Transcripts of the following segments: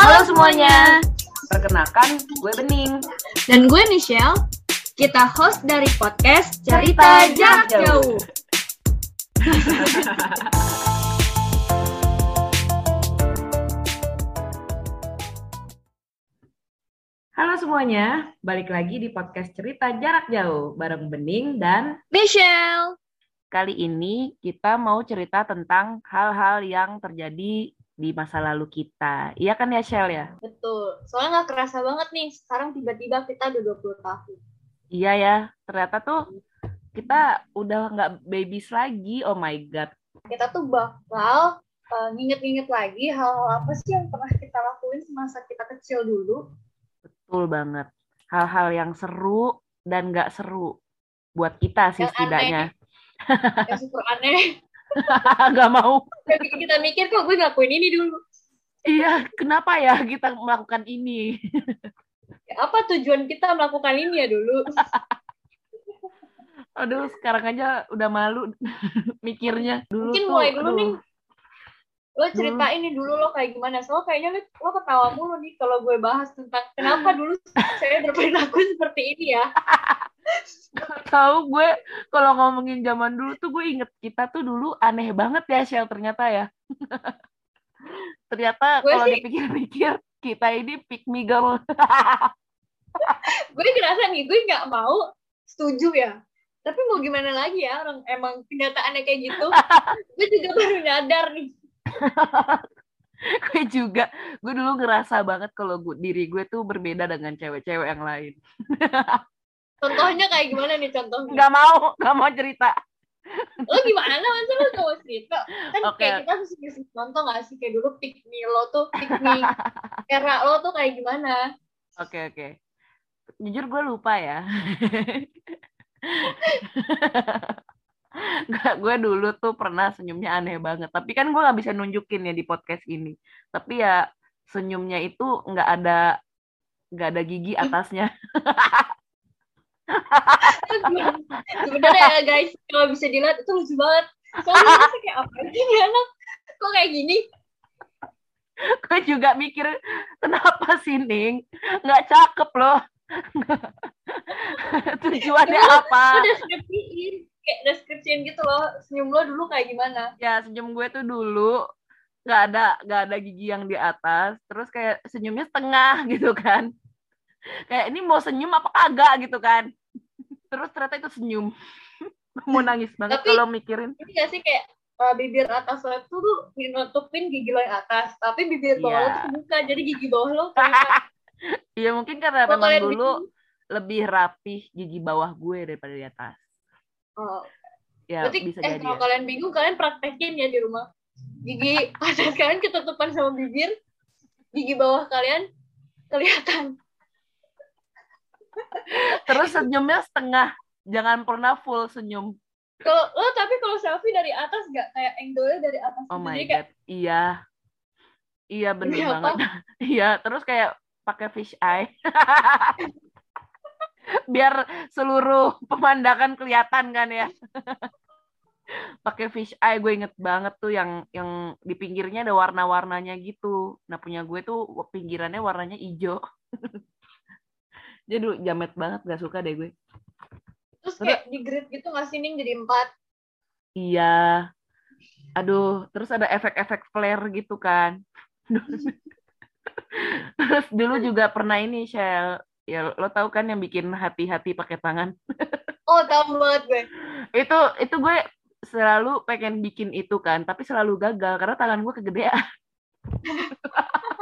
Halo semuanya. Perkenalkan, gue Bening. Dan gue Michelle. Kita host dari podcast Cerita Jarak Jauh. Halo semuanya, balik lagi di podcast Cerita Jarak Jauh bareng Bening dan Michelle. kali ini kita mau cerita tentang hal-hal yang terjadi di masa lalu kita. Iya kan ya, Shell ya? Betul. Soalnya nggak kerasa banget nih. Sekarang tiba-tiba kita udah 20 tahun. Iya ya, ternyata tuh kita udah nggak babies lagi. Oh my God. Kita tuh bakal uh, nginget-nginget lagi hal-hal apa sih yang pernah kita lakuin semasa kita kecil dulu. Betul banget. Hal-hal yang seru dan nggak seru buat kita sih Yang setidaknya. Yang super aneh. Nggak mau. Kita mikir kok gue ngelakuin ini dulu. Iya, kenapa ya kita melakukan ini? Ya, apa tujuan kita melakukan ini ya dulu? Aduh, sekarang aja udah malu mikirnya. Dulu Mungkin tuh, mulai dulu aduh. nih. Lo ceritain nih dulu lo kayak gimana. Soalnya kayaknya lo, lo ketawa mulu nih kalau gue bahas tentang kenapa dulu saya berperilaku seperti ini ya. Tahu gue kalau ngomongin zaman dulu tuh gue inget kita tuh dulu aneh banget ya Shell ternyata ya. ternyata kalau dipikir-pikir kita ini pick me girl. gue ngerasa nih gue nggak mau setuju ya tapi mau gimana lagi ya orang emang kenyataannya kayak gitu gue juga baru nyadar nih gue juga, gue dulu ngerasa banget kalau gue, diri gue tuh berbeda dengan cewek-cewek yang lain. Contohnya kayak gimana nih contohnya Gak mau, gak mau cerita. lo gimana masa lo gak mau cerita kan Oke. kayak kita harus kasih contoh gak sih kayak dulu pick me lo tuh pick me era lo tuh kayak gimana Oke oke. Jujur gue lupa ya. Nggak, gue dulu tuh pernah senyumnya aneh banget. Tapi kan gue nggak bisa nunjukin ya di podcast ini. Tapi ya senyumnya itu nggak ada nggak ada gigi atasnya. sebenarnya ya guys. Kalau bisa dilihat itu lucu banget. Soalnya kayak apa sih nih anak kok kayak gini? Gue juga mikir kenapa sih Ning? Nggak cakep loh. Tujuannya Lo apa? deskripsiin kayak deskripsiin gitu loh. Senyum lo dulu kayak gimana? Ya senyum gue tuh dulu. Nggak ada nggak ada gigi yang di atas. Terus kayak senyumnya setengah gitu kan kayak ini mau senyum apa kagak? gitu kan. Terus ternyata itu senyum. Mau nangis banget kalau mikirin. ini gak sih kayak uh, bibir atas lo itu tuh nutupin gigi lo yang atas tapi bibir bawah Iya. lo tuh kebuka jadi gigi bawah lo kayak iya mungkin karena Kalau memang dulu bikin- lebih rapih gigi bawah gue daripada di atas. Oh, ya berarti bisa eh jadi kalau ya. kalian bingung kalian praktekin ya di rumah. Gigi atas kalian ketutupan sama bibir gigi bawah kalian kelihatan terus senyumnya setengah. Jangan pernah full senyum. Kalau lo tapi kalau selfie dari atas nggak kayak angle dari atas oh gitu. my kayak god. iya. Iya bener Demi apa? banget iya terus kayak pakai fish eye. Biar seluruh pemandangan kelihatan kan ya. Pakai fish eye gue inget banget tuh yang yang di pinggirnya ada warna-warnanya gitu. Nah punya gue tuh pinggirannya warnanya hijau jadi dulu jamet banget gak suka deh gue terus kayak di grid gitu nggak sih Ning jadi empat Iya. Aduh, terus ada efek-efek flare gitu kan. terus dulu juga pernah ini, Shell. Ya, lo tahu kan yang bikin hati-hati pakai tangan. oh tahu banget gue Itu itu gue selalu pengen bikin itu kan, tapi selalu gagal karena tangan gue kegedean.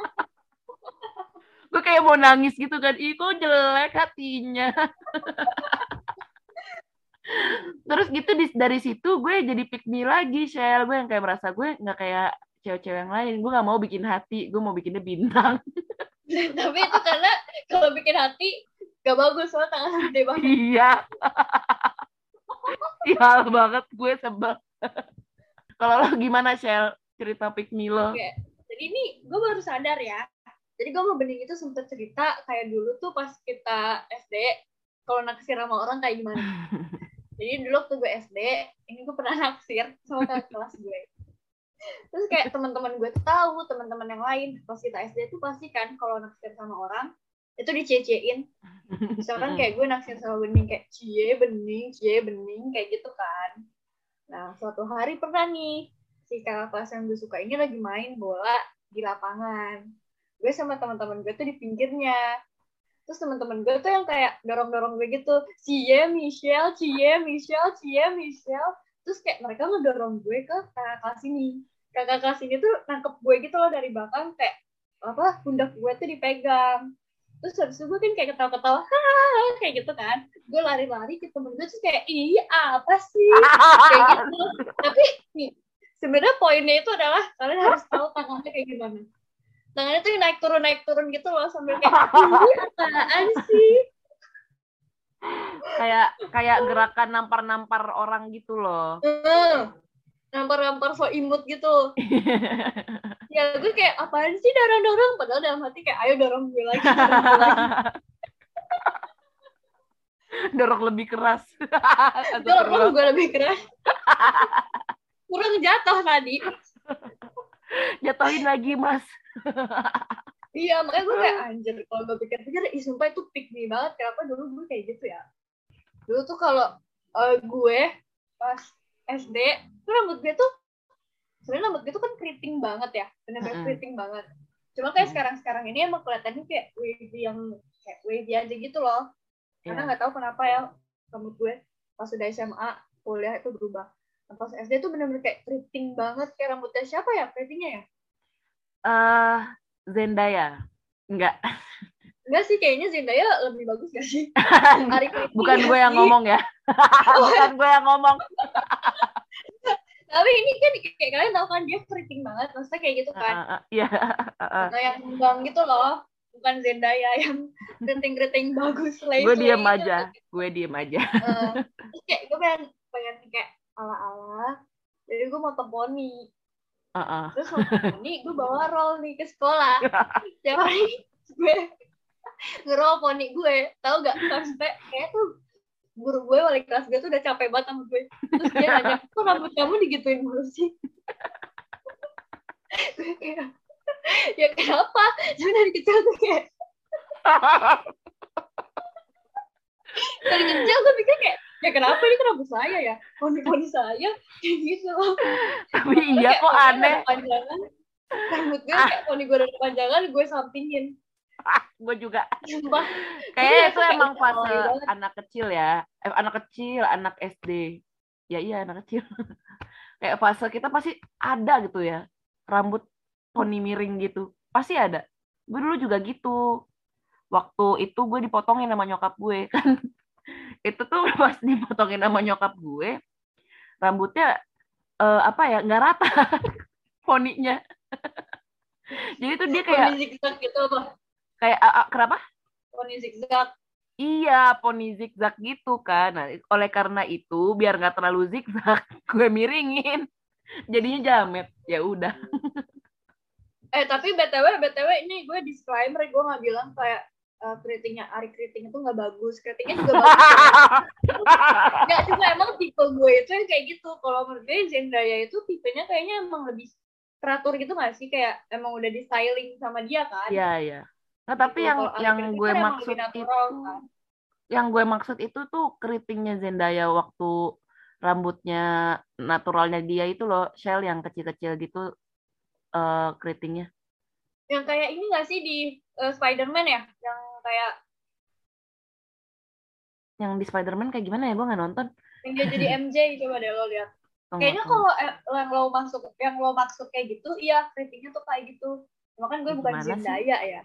gue kayak mau nangis gitu kan. Ih, kok jelek hatinya. Terus gitu di- dari situ gue jadi pick me lagi, Shell. Gue yang kayak merasa gue nggak kayak cewek-cewek yang lain. Gue nggak mau bikin hati, gue mau bikinnya bintang. tapi itu karena kalau bikin hati gak bagus soalnya tangan gede banget iya. Sial banget gue sebel. Kalau lo gimana, Shell? Cerita pick me lo. Oke. jadi ini gue baru sadar ya jadi gue mau bening itu sempet cerita kayak dulu tuh pas kita SD kalau naksir sama orang kayak gimana? Jadi dulu waktu gue SD ini gue pernah naksir sama kakak kelas gue. Terus kayak teman-teman gue tuh tahu teman-teman yang lain pas kita SD tuh pasti kan kalau naksir sama orang itu dicecein misalkan kayak gue naksir sama bening kayak cie bening cie bening kayak gitu kan. Nah suatu hari pernah nih si kakak kelas yang gue suka ini lagi main bola di lapangan gue sama teman-teman gue tuh di pinggirnya. Terus teman-teman gue tuh yang kayak dorong-dorong gue gitu cie Michelle cie Michelle cie Michelle. Terus kayak mereka ngedorong gue ke kakak kelas ini. Kakak kelas ini tuh nangkep gue gitu loh dari belakang kayak apa pundak gue tuh dipegang. Terus habis itu gue kan kayak ketawa-ketawa kayak gitu kan. Gue lari-lari ke temen gue terus kayak iya apa sih? Kayak gitu. Tapi nih sebenarnya poinnya itu adalah kalian harus tahu tangannya kayak gimana tangannya tuh naik turun naik turun gitu loh sambil kayak ini apaan sih kayak kayak gerakan nampar-nampar orang gitu loh. Hmm. nampar-nampar so imut gitu ya gue kayak apaan sih dorong-dorong padahal dalam hati kayak ayo dorong gue lagi, dorong gue lagi. Dorong lebih keras. dorong gue lebih keras kurang jatuh tadi Jatuhin lagi, Mas. iya makanya gue kayak anjir kalau gue pikir-pikir ih sumpah itu pick me banget kenapa dulu gue kayak gitu ya dulu tuh kalau eh, gue pas SD tuh rambut gue tuh sebenarnya rambut gue tuh kan keriting banget ya benar-benar Mm-mm. keriting banget cuma kayak Mm. sekarang-sekarang ini emang kelihatannya kayak wavy yang kayak wavy aja gitu loh karena Iya. nggak tahu kenapa ya rambut gue pas udah SMA kuliah itu berubah Nah, pas SD tuh bener-bener kayak keriting banget kayak rambutnya siapa ya keritingnya ya Eh, Zendaya. Enggak. enggak sih kayaknya Zendaya lebih bagus gak sih Bukan gue yang ngomong ya. Bukan gue yang ngomong. tapi ini kan kayak kalian tahu kan dia keriting banget maksudnya kayak gitu kan Ah, ah, Iya. Ah, ah. nah yang bang gitu loh bukan Zendaya yang keriting-keriting bagus slay Gue slay diem gitu. aja. Gue diem aja. Terus kayak gue pengen pengen kayak ala-ala. Jadi gue mau poni. Ah, ah. terus waktu ini gue bawa roll nih ke sekolah. Tiap hari gue ngerol poni gue. Tau gak? Sampai kayak tuh guru gue wali kelas gue tuh udah capek banget sama gue. Terus dia nanya kok rambut kamu digituin mulu sih? Kayak ya kenapa? Cuma dari kecil tuh kayak dari kecil gue pikir kayak ya kenapa ini rambut saya ya poni-poni saya kayak gitu loh Tapi iya Kayak kok poni aneh. Panjangan, rambut gue kayak poni gue ada panjangan gue sampingin Gue juga. sumpah Kayaknya Iya, itu kayak emang udah fase banget. anak kecil ya. Eh, anak kecil, anak SD. Ya iya anak kecil. Kayak fase kita pasti ada gitu ya. Rambut poni miring gitu. Pasti ada. Gue dulu juga gitu. Waktu itu gue dipotongin sama nyokap gue kan. Itu tuh pas dipotongin sama nyokap gue, rambutnya eh, apa ya nggak rata poninya. Jadi tuh dia kayak poni zigzag gitu apa kayak ah, ah, kenapa? poni zigzag Iya, poni zigzag gitu kan. Nah, oleh karena itu, biar nggak terlalu zigzag, gue miringin. Jadinya jamet. Ya udah. eh tapi btw btw ini gue disclaimer gue nggak bilang kayak eh, keritingnya Ari keriting itu nggak bagus keritingnya juga bagus nggak cuma emang tipe gue itu yang kayak gitu kalau menurut gue Zendaya itu tipenya kayaknya emang lebih teratur gitu nggak sih kayak emang udah di styling sama dia kan Iya, iya. Nah, tapi Gitu. yang yang gue kan maksud lebih itu natural, kan. yang gue maksud itu tuh keritingnya Zendaya waktu rambutnya naturalnya dia itu loh, Shell yang kecil-kecil gitu eh keritingnya. yang kayak ini nggak sih di eh, Spider-Man ya yang kayak Yang di Spider-Man kayak gimana ya? Gue nggak nonton. yang dia jadi MJ coba deh lo lihat Tunggu, kayaknya kalau eh, yang lo masuk yang lo maksud kayak gitu iya keritingnya tuh kayak gitu cuma kan gue bukan Gimana sih? Zendaya ya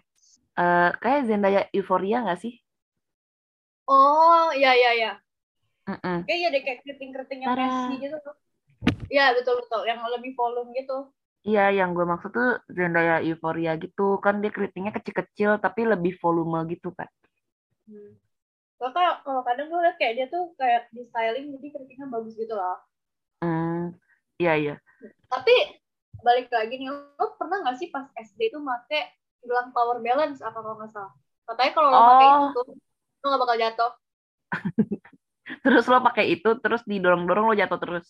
Eh, kayak Zendaya Euphoria nggak sih? oh iya iya iya Mm-mm. kayak iya deh kayak keriting-keriting yang. Messi gitu tuh iya betul betul yang lebih volume gitu Iya, yang gue maksud tuh Zendaya Euphoria gitu. Kan dia keritingnya kecil-kecil tapi lebih volume gitu kan. hmm. Soalnya kalau kadang gue liat kayak dia tuh kayak di styling jadi keritingnya bagus gitu loh Hmm, iya, iya. tapi balik lagi nih lo pernah nggak sih pas SD itu make gelang power balance apa kalau nggak salah katanya kalau lo pakai itu Oh. lo nggak bakal jatuh Terus lo pakai itu, terus didorong-dorong lo jatuh terus.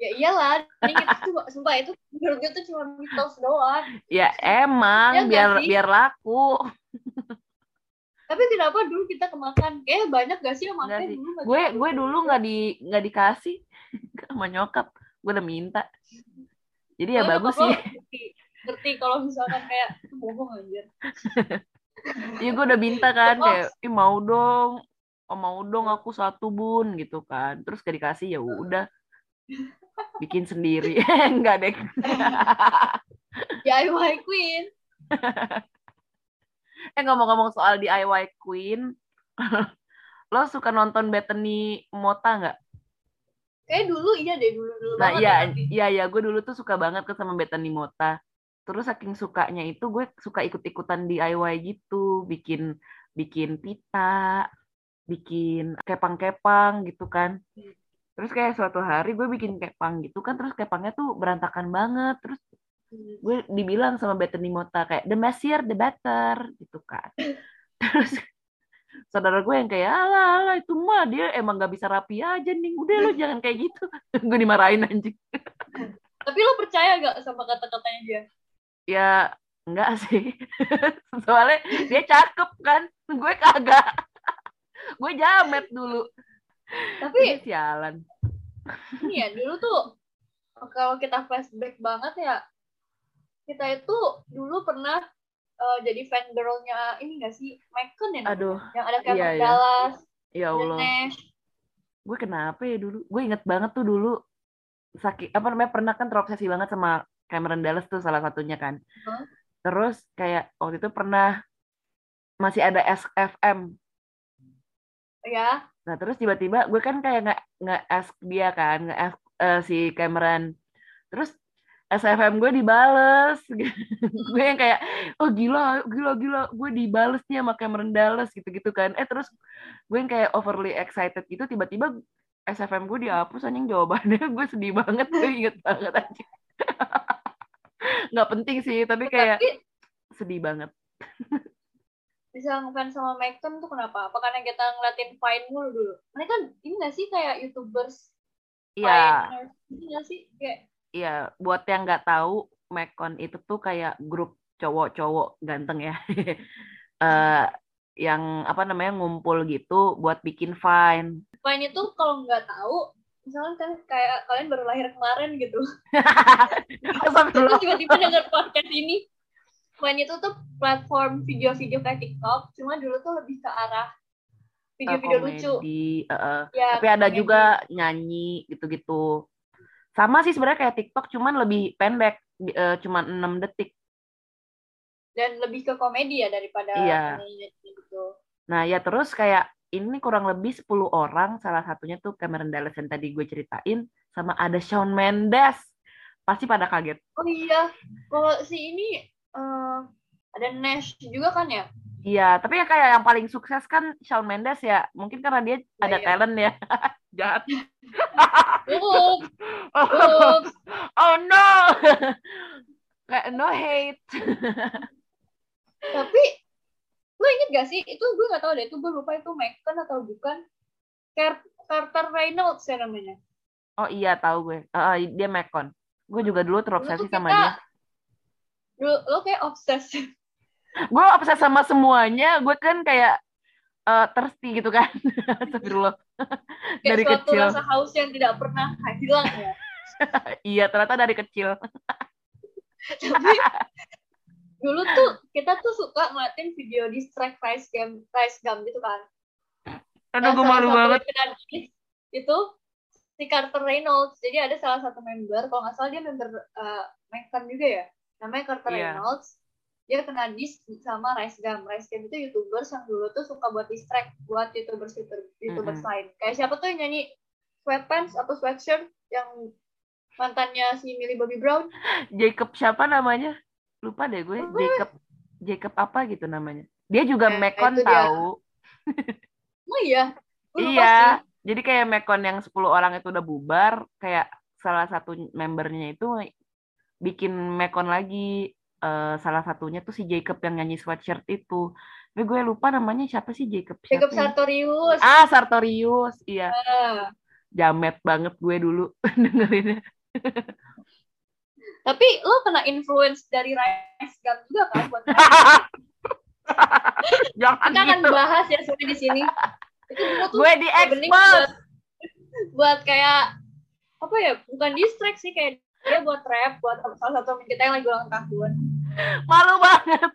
Ya iyalah ini itu cuma sumpah itu menurut gue tuh cuma mitos doang Ya emang Ya biar sih? biar laku. tapi kenapa dulu kita kemakan kayak banyak gak sih yang makan dulu Gue gue dulu nggak di nggak dikasih sama nyokap. Gue udah minta. Jadi ya Soalnya bagus sih. ngerti, ngerti kalau misalkan kayak "Itu bohong anjir Iya gue udah minta kan Oh. kayak Ih, mau dong. Oh, mau dong aku satu bun gitu kan. Terus gak dikasih ya udah bikin sendiri. Enggak deh. DIY queen Eh ngomong-ngomong soal DIY Queen, lo suka nonton Bethany Mota nggak? kayak dulu iya deh dulu dulu Nah iya, ya, tapi. iya iya gue dulu tuh suka banget kan sama Bethany Mota. Terus saking sukanya itu gue suka ikut-ikutan DIY gitu, bikin bikin pita, bikin kepang-kepang gitu kan. Terus kayak suatu hari gue bikin kepang gitu kan, terus kepangnya tuh berantakan banget. Terus Hmm. gue dibilang sama Bethany Mota kayak the messier the better gitu kan. Terus saudara gue yang kayak alah alah itu mah dia emang gak bisa rapi aja nih. Udah lo jangan kayak gitu. gue dimarahin anjing. tapi lo percaya gak sama kata-katanya dia Ya enggak sih. Soalnya dia cakep kan. Gue kagak. gue jamet dulu. Tapi Jadi sialan. ini ya dulu tuh kalau kita flashback banget ya kita itu dulu pernah eh, jadi fan girlnya ini gak sih Macken ya? Aduh, yang ada Cameron iya, iya. Dallas ya dan Allah. Nash Gue kenapa ya dulu? Gue inget banget tuh dulu sakit apa namanya pernah kan terobsesi banget sama Cameron Dallas tuh salah satunya kan. Hah? Terus kayak waktu itu pernah masih ada SFM. Ya Nah terus tiba-tiba gue kan kayak nggak nggak ask dia kan nggak ask eh, si Cameron. Terus SFM gue dibales. gue yang kayak oh gila gila gila gue dibales nih sama Cameron Dallas gitu-gitu kan. Eh terus gue yang kayak overly excited gitu tiba-tiba SFM gue dihapus anjing jawabannya gue sedih banget gue inget banget anjing. nggak penting sih tapi kayak tapi sedih banget. Bisa ngefans sama Macken tuh kenapa? Apa karena kita ngeliatin Vine mulu dulu? Mereka ini gak sih kayak YouTubers Iya. Viners? Ini gak sih? Kayak Iya, buat yang nggak tahu, Mekon itu tuh kayak grup cowok-cowok ganteng ya. eh yang apa namanya ngumpul gitu buat bikin Vine. Vine itu kalau nggak tahu, misalnya kan kayak kalian baru lahir kemarin gitu. Terus tiba-tiba denger podcast ini. Vine itu tuh platform video-video kayak TikTok, cuma dulu tuh lebih ke arah video-video lucu. Komedi, eh, eh. Ya, Tapi ada komedi. juga nyanyi gitu-gitu. Sama sih sebenarnya kayak TikTok, cuman lebih pendek, eh, cuman 6 detik. dan lebih ke komedi ya daripada Iya. gitu. Nah, ya terus kayak ini kurang lebih 10 orang, salah satunya tuh Cameron Dallas yang tadi gue ceritain, sama ada Shawn Mendes. Pasti pada kaget. Oh iya, kalau si ini eh, ada Nash juga kan ya? Iya, tapi yang kayak yang paling sukses kan Shawn Mendes ya. Mungkin karena dia ada iya. talent ya. Jahat. Ups, ups. oh no. Kayak no hate. Tapi lo inget gak sih? Itu gue gak tahu deh. Itu gue lupa itu Macon atau bukan. Car- Carter Reynolds ya namanya. Oh iya, tahu gue. Eh, dia Mekon. Gue juga dulu terobsesi sama kita- dia. Lo kayak obses. Gue obses sama semuanya. Gue kan kayak eh thirsty gitu kan. Astagfirullah. Dari suatu kecil. rasa haus yang tidak pernah hilang ya. Iya, ternyata dari kecil. Tapi dulu tuh kita tuh suka ngeliatin video di strike rice game rice gum gitu kan. Aduh, gue malu banget. itu si Carter Reynolds. Jadi ada salah satu member, kalau nggak salah dia member uh, Macon juga ya. Namanya Carter Iya. Reynolds. Dia kena diss sama Rice Gum. Rice Gum itu youtubers yang dulu tuh suka buat distract buat youtubers youtubers Mm-mm. lain. Kayak siapa tuh yang nyanyi sweatpants atau sweatshirt yang mantannya si Millie Bobby Brown. Jacob siapa namanya? Lupa deh gue. Apa? Jacob Jacob apa gitu namanya. Dia juga Eh, Mekon tahu. Oh iya. Gue lupa sih. Iya. Jadi kayak Mekon yang 10 orang itu udah bubar, kayak salah satu membernya itu bikin Mekon lagi. Eh, salah satunya tuh si Jacob yang nyanyi sweatshirt itu. Tapi gue lupa namanya siapa sih Jacob siapa Jacob ya? Sartorius. Ah, Sartorius. Iya. Ah. jamet banget gue dulu dengerinnya Tapi lo kena influence dari Rice Gun juga kan buat jangan kita akan gitu bahas ya sebenarnya di sini. Gue di expose buat, buat kayak apa ya? Bukan distract sih kayak dia buat rap buat salah satu temen kita yang lagi ulang tahun. malu banget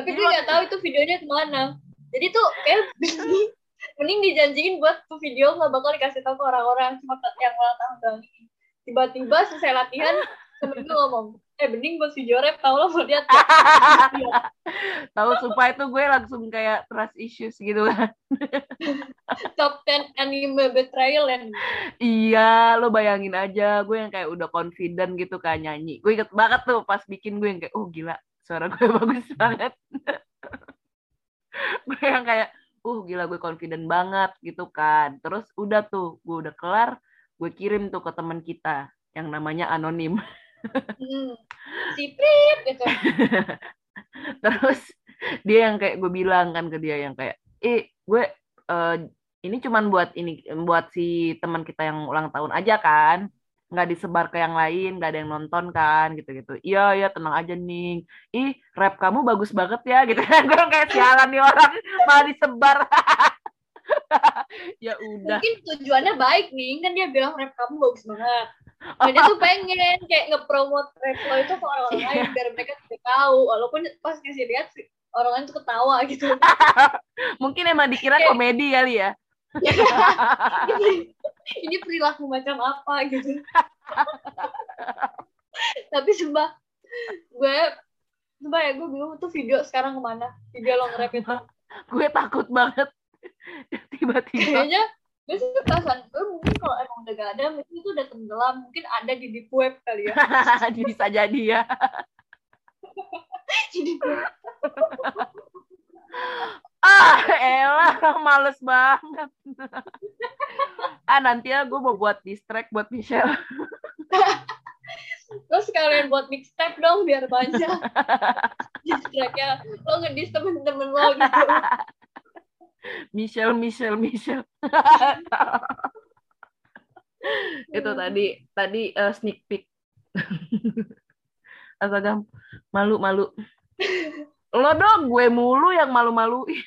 Tapi gue nggak tahu itu videonya ke mana. Jadi tuh kayak bening dijanjiin buat tuh video nggak bakal dikasih tahu ke orang-orang cuma yang ulang tahun doang. Tiba-tiba selesai latihan temen gue ngomong, eh bening buat video rap tau lo mau lihat nggak?" tahu sumpah itu gue langsung kayak trust issues gitu kan. Top 10 anime betrayal and iya lo bayangin aja gue yang kayak udah confident gitu kan nyanyi. Gue inget banget tuh pas bikin gue yang kayak oh gila suara gue bagus banget. Gue yang kayak uh gila gue confident banget gitu kan. Terus udah tuh gue udah kelar gue kirim tuh ke teman kita yang namanya anonim hmm, si Prit gitu. terus dia yang kayak gue bilang kan ke dia yang kayak eh gue eh, ini cuman buat ini buat si teman kita yang ulang tahun aja kan. Nggak disebar ke yang lain nggak ada yang nonton kan gitu gitu iya iya tenang aja nih ih rap kamu bagus banget ya gitu. Kan gue kayak sialan nih orang malah disebar. Ya udah. Mungkin tujuannya baik nih, kan dia bilang rap kamu bagus banget. Dan dia tuh pengen kayak nge-promote rap lo itu ke orang-orang Iya. lain biar mereka juga tahu. Walaupun pas ngasih lihat orang lain tuh ketawa gitu. mungkin emang dikira Kayak- komedi kali ya ini, ini perilaku macam apa gitu. Tapi sumpah, gue Sumpah ya, gue bingung tuh video sekarang ke mana. Video lo nge-rap itu. gue takut banget tiba-tiba Kayaknya, gue sih perasaan gue mungkin kalau emang udah gak ada, mungkin itu udah tenggelam. Mungkin ada di deep web kali ya. bisa jadi ya Di deep web. ah elah males banget ah nanti ya gue mau buat distract buat Michelle Terus kalian buat mixtape dong biar banyak. Distracknya lo ngedis temen-temen lo gitu. Michelle Michelle Michelle itu tadi tadi eh, sneak peek astaga malu malu lo dong gue mulu yang malu-maluin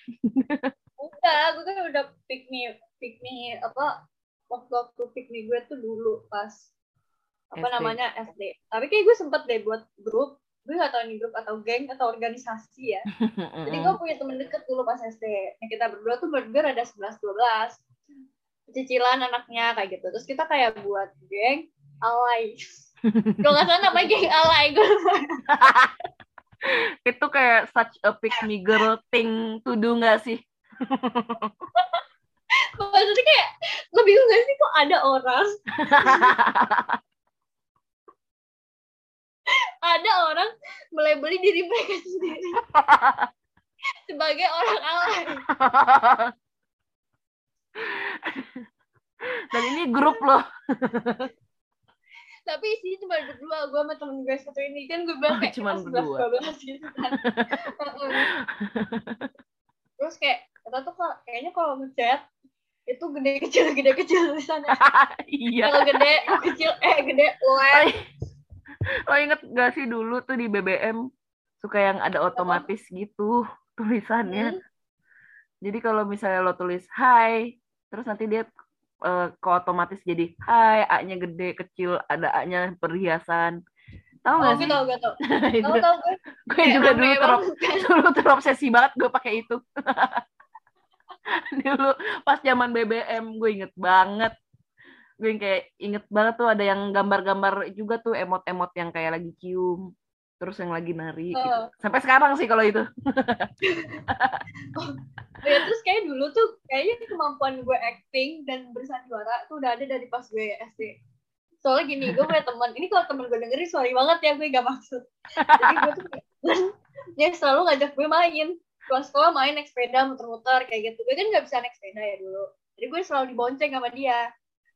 Enggak, gue kan udah pick me apa waktu-waktu pick me gue tuh dulu pas apa SD. namanya SD. Tapi kayak gue sempet deh buat grup. Gue gak tahu ini grup atau geng atau organisasi ya. Jadi gue punya temen deket dulu pas SD. Yang kita berdua tuh berdua ada 11-12. Cicilan anaknya kayak gitu. Terus kita kayak buat geng alay. Kalau nggak salah namanya geng alay. Gue itu kayak such a pick me girl thing to do nggak sih maksudnya kayak bingung gak sih kok ada orang ada orang melebeli diri mereka sendiri. Sebagai orang alay. Dan ini grup loh. Tapi isinya cuma berdua gue sama temen gue satu ini. Kan gue bilang Oh, kayak cuman kita berdua. 11 gitu kan Heeh. terus kayak kita tuh kayaknya kalau ngechat itu gede kecil gede kecil tulisannya iya. Kalau gede kecil eh gede web lo inget gak sih dulu tuh di BBM suka yang ada otomatis gitu tulisannya Hmm. jadi kalau misalnya lo tulis hai terus nanti dia eh, ke otomatis jadi hai A-nya gede kecil ada A-nya perhiasan tahu oh gak sih gitu gitu Itu. tahu tahu gue gue juga dulu terop kan. dulu terobsesi banget gue pakai itu dulu pas zaman BBM gue inget banget gue yang kayak inget banget tuh ada yang gambar-gambar juga tuh emot-emot yang kayak lagi cium terus yang lagi nari gitu. Oh. sampai sekarang sih kalau itu. Ya terus kayak dulu tuh kayaknya kemampuan gue acting dan bersandiwara tuh udah ada dari pas gue SD. Soalnya gini gue punya teman ini kalau temen gue dengerin sorry banget ya gue gak maksud. Jadi gue tuh dia selalu ngajak gue main. Pulang sekolah main naik sepeda muter-muter kayak gitu. Gue kan gak bisa naik sepeda ya dulu. Jadi gue selalu dibonceng sama dia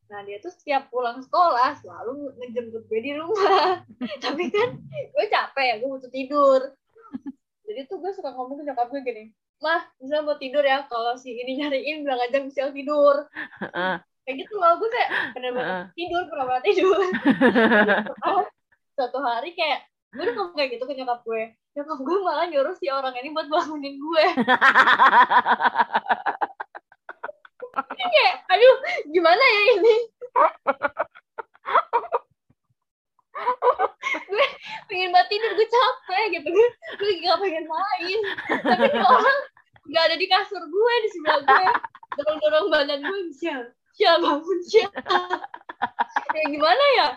nah dia tuh setiap pulang sekolah selalu ngejemput gue di rumah. Tapi kan gue capek ya gue butuh tidur. Jadi tuh gue suka ngomong ke nyokap gue gini mah bisa mau tidur ya kalau si ini nyariin bilang aja bisa tidur. Kayak gitu loh gue kayak bener-bener tidur pura-pura tidur. Suatu hari kayak gue udah ngomong kayak gitu ke nyokap gue. Nyokap gue malah nyuruh si orang ini buat bangunin gue kayak aduh gimana ya ini? Gue pengen banget tidur gue capek gitu. Gue gak pengen main. Tapi tuh orang nggak ada di kasur gue di sebelah gue. Dorong dorong badan gue sial sial bangun sial. Ya gimana ya?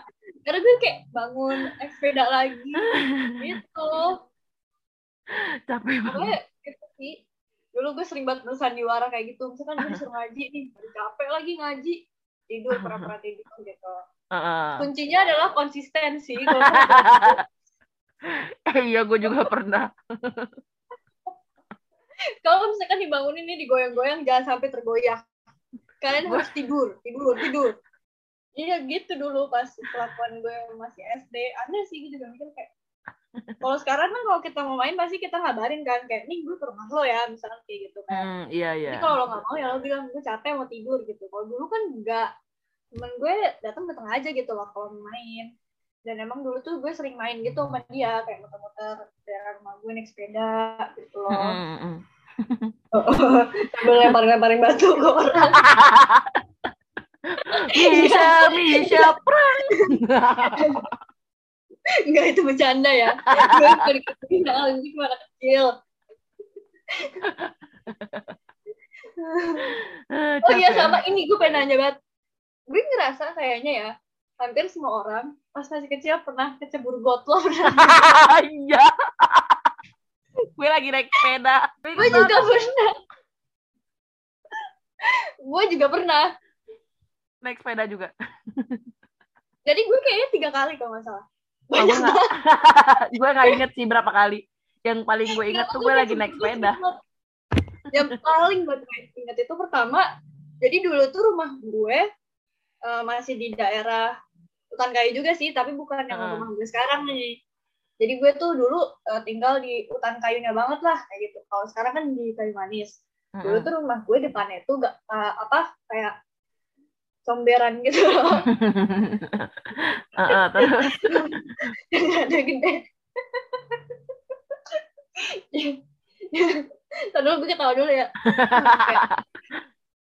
Karena gue kayak bangun naik sepeda lagi. Gitu. Capek banget. pokoknya gitu sih dulu gue sering banget bersandiwara kayak gitu. Misalkan gue disuruh ngaji nih capek lagi ngaji. Tidur pura-pura tidur gitu. Heeh. kuncinya adalah konsistensi. Eh, iya gue juga pernah. Kalau misalkan dibangunin nih digoyang-goyang jangan sampai tergoyah. Kalian harus tidur tidur tidur. Iya gitu dulu pas kelakuan gue masih SD aneh sih gue juga mikir kayak kalau sekarang kan kalau kita mau main pasti kita ngabarin kan kayak nih gue ke rumah lo ya misalkan kayak gitu kan Hmm, iya iya Jadi kalau lo nggak mau ya lo bilang gue capek mau tidur gitu. Kalau dulu kan enggak. Temen gue datang datang aja gitu loh kalau main. Dan emang dulu tuh gue sering main gitu sama dia kayak muter-muter daerah rumah gue naik sepeda gitu loh. Mm, mm, mm. Sambil lempar-lemparin batu ke orang. Misha Misha prank Enggak itu bercanda ya. gue bukan kriminal, ini cuma anak kecil. Oh iya sama ini gue pengen nanya banget. Gue ngerasa kayaknya ya hampir semua orang pas masih kecil pernah kecebur got lo Iya. gue lagi naik sepeda. gue juga pernah gue juga pernah naik sepeda juga. jadi gue kayaknya tiga kali kalau nggak salah Oh, gue banget gue nggak inget sih berapa kali. Yang paling gue inget tuh gue lagi naik sepeda. yang paling gue ingat itu pertama jadi dulu tuh rumah gue eh, masih di daerah hutan kayu juga sih tapi bukan yang Heeh. rumah gue sekarang nih jadi gue tuh dulu eh, tinggal di hutan kayunya banget lah kayak gitu kalau sekarang kan di kayu manis dulu tuh rumah gue depannya tuh gak eh, apa kayak comberan gitu loh. Heeh, terus? Yang ada gede. Tadi dulu gue ketawa dulu ya.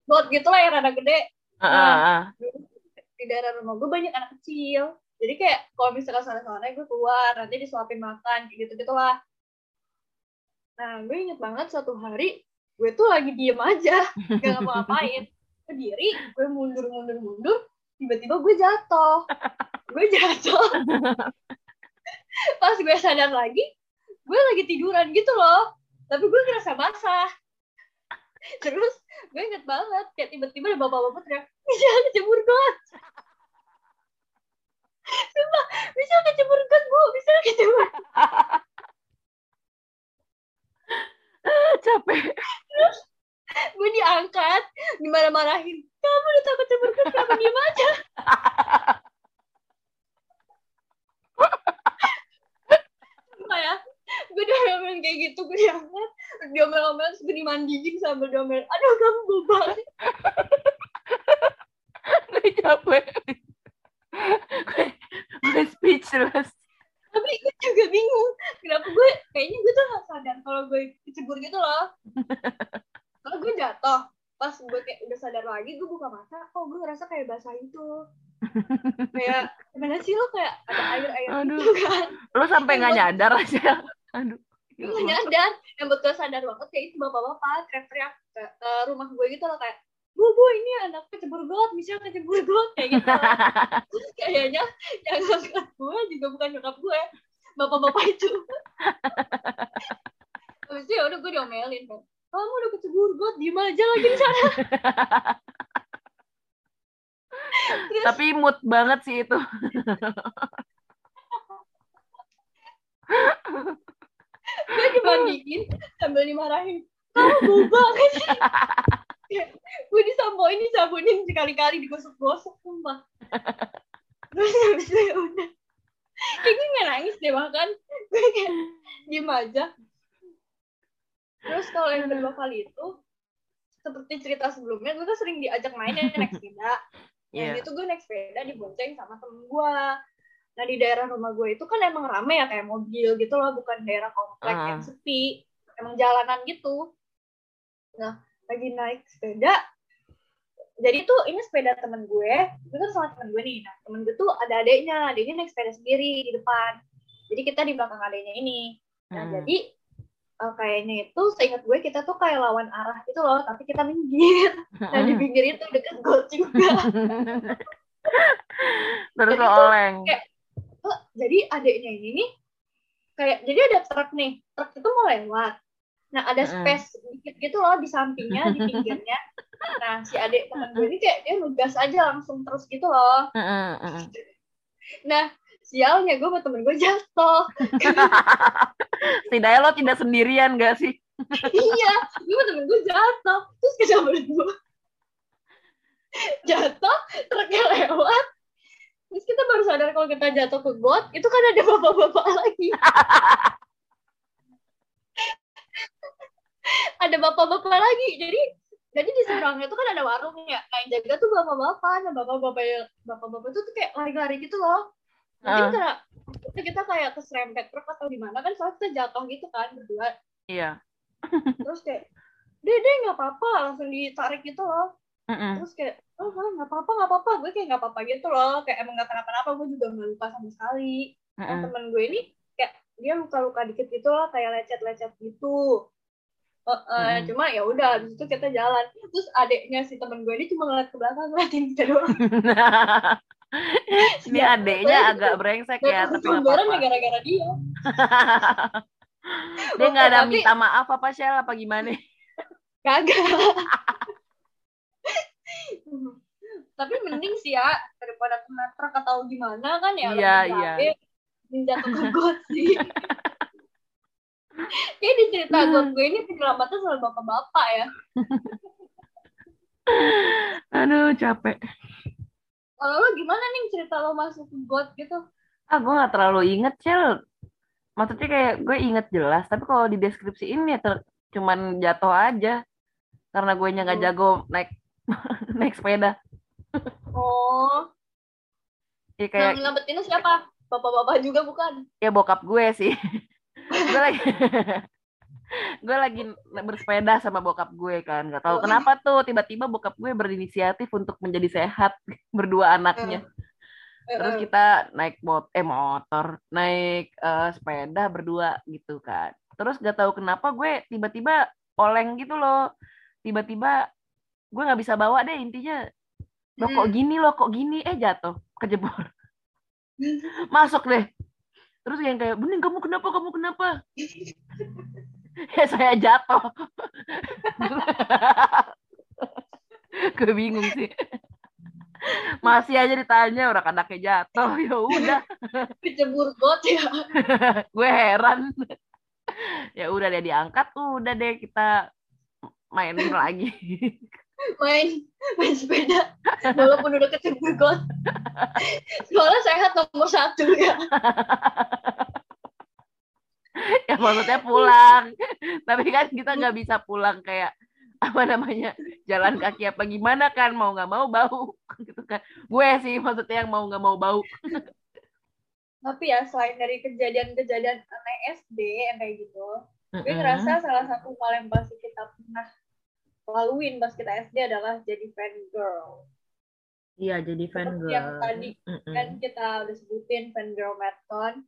Bot gitu lah yang rada gede. Heeh, heeh. Di daerah rumah gue banyak anak kecil. Jadi kayak kalau misalkan sore-sore gue keluar Nanti disuapin makan kayak gitu-gitu lah Nah gue inget banget suatu hari Gue tuh lagi diem aja Gak ngapa-ngapain Berdiri Gue mundur-mundur-mundur Tiba-tiba gue jatuh. Gue jatuh. Pas gue sadar lagi Gue lagi tiduran gitu loh. Tapi gue ngerasa basah. Terus gue inget banget Kayak tiba-tiba ada bapak-bapak teriak Bisa kecebur got. Sumpah Bisa kecebur got bu. Bisa kecebur. Capek. Gue diangkat Dimarah-marahin Kamu udah takut got Kenapa diem aja. Sumpah ya Gue diomelin kayak gitu Gue diangkat Diomel-omel Terus gue dimandiin sambil diomel. Aduh kamu bobal Gue capek. gue speechless. tapi gue juga bingung kenapa gue kayaknya gue tuh gak sadar kalau gue kecebur gitu loh. Kalau gue jatuh pas gue kayak udah sadar lagi gue buka mata oh gue ngerasa kayak basah itu kayak gimana sih lo kayak ada air air Aduh. gitu kan Lu sampai nggak nyadar aja. Aduh. gue gak nyadar yang betul sadar banget kayak itu bapak-bapak teriak-teriak ke, ke rumah gue gitu loh kayak bu bu ini anak kecebur got misalnya kecebur got kayak gitu terus kayaknya yang ngangkat gue juga bukan nyokap gue bapak-bapak itu itu ya udah gue diomelin kan kamu udah kecebur got diem aja lagi di sana. Terus Tapi mood banget sih itu. gue dimandiin sambil dimarahin. Kamu boba kan? Sih gue disampoin disabunin sekali-kali digosok-gosok sumpah. Terus habis itu ya udah. Kayak gue nggak nangis deh bahkan. Gue kayak diem aja terus kalau yang kedua kali itu seperti cerita sebelumnya gue tuh sering diajak main ya naik sepeda. Iya. dan itu gue naik sepeda dibonceng sama temen gue nah di daerah rumah gue itu kan emang rame ya kayak mobil gitu loh bukan daerah komplek Ah. yang sepi. Emang jalanan gitu. Nah lagi naik sepeda jadi tuh ini sepeda temen gue gue kan sama temen gue nih. Nah temen gue tuh ada adeknya adeknya naik sepeda sendiri di depan. Jadi kita di belakang adeknya ini. Nah Hmm. jadi eh, kayaknya itu seingat gue kita tuh kayak lawan arah gitu loh tapi kita minggir. Nah di pinggir itu deket got juga. Terus Jadi oleng. kayak- Oh, jadi adiknya ini nih kayak jadi ada truk nih truk itu mau lewat. Nah ada space dikit gitu loh di sampingnya di pinggirnya. Nah si adik temen gue ini kayak dia ngegas aja langsung terus gitu loh. Nah sialnya gue sama temen gue jatuh. Setidaknya lo tidak sendirian gak sih? iya gue sama temen gue jatuh. Terus kenapa gue jatuh truknya lewat. Terus kita baru sadar kalau kita jatuh ke got itu kan ada bapak-bapak lagi. Ada bapak-bapak lagi. Jadi jadi di seberangnya tuh kan ada warung ya nah yang jaga tuh bapak-bapak. Nah bapak-bapak bapak-bapak tuh tuh kayak lari-lari gitu loh. Mungkin karena kita, kita kayak keserempet truk atau gimana kan soalnya kita jatuh gitu kan berdua. Iya. terus kayak dede nggak apa-apa langsung ditarik gitu loh. Terus kayak oh nggak apa-apa nggak apa-apa. Gue kayak nggak apa-apa gitu loh kayak emang nggak kenapa-napa gue juga nggak lupa sama sekali. Nah Heeh. temen gue ini kayak dia luka-luka dikit gitu loh kayak lecet-lecet gitu. Hmm. cuma ya udah habis itu kita jalan. Terus adeknya si temen gue ini cuma ngeliat ke belakang ngeliatin kita doang Ini Ya, adeknya agak brengsek ya, tapi ya gara-gara dia Dia nggak ada Tapi- minta maaf apa Shell apa gimana? kagak tapi mending sih ya daripada kena truk atau gimana kan Iya, ya iya. mending jatuh ke got sih Kayak di cerita got gue ini penyelamatan selalu bapak-bapak ya. Aduh, capek. Kalau lo gimana nih cerita lo masuk ke got gitu? Ah, gue nggak terlalu inget, Shell. Maksudnya kayak gue inget jelas, tapi kalau di deskripsi ini ya ter- cuman jatuh aja. Karena gue nya nggak Oh. jago naik naik sepeda. Oh, Ya yang kayak nyelamatinnya siapa? Bapak-bapak juga bukan? ya bokap gue sih. gue lagi gue lagi bersepeda sama bokap gue kan nggak tahu Oh. kenapa tuh tiba-tiba bokap gue berinisiatif untuk menjadi sehat berdua anaknya. Terus Eh, eh. kita naik mot eh motor naik eh, sepeda berdua gitu kan. Terus gak tahu kenapa gue tiba-tiba oleng gitu loh. Tiba-tiba gue nggak bisa bawa deh intinya. Lo kok Hmm. gini lo kok gini? Eh jatuh kejebur masuk deh. Terus yang kayak bening kamu kenapa kamu kenapa ya saya jatuh gue bingung sih masih aja ditanya orang anaknya jatuh ya udah Kecebur got ya. gue heran ya udah dia diangkat udah deh kita main lagi Main, main sepeda. Walaupun udah kecebur got. Soalnya sehat nomor satu ya. ya maksudnya pulang tapi kan kita nggak bisa pulang kayak apa namanya jalan kaki apa gimana kan mau nggak mau bau gitu kan gue sih maksudnya yang mau nggak mau bau Tapi ya selain dari kejadian-kejadian aneh SD yang kayak gitu, gue ngerasa salah satu hal yang pasti kita pernah laluin pas kita SD adalah jadi fan girl. iya jadi fan Seperti yang tadi Mm-mm. kan kita udah sebutin fan girl marathon.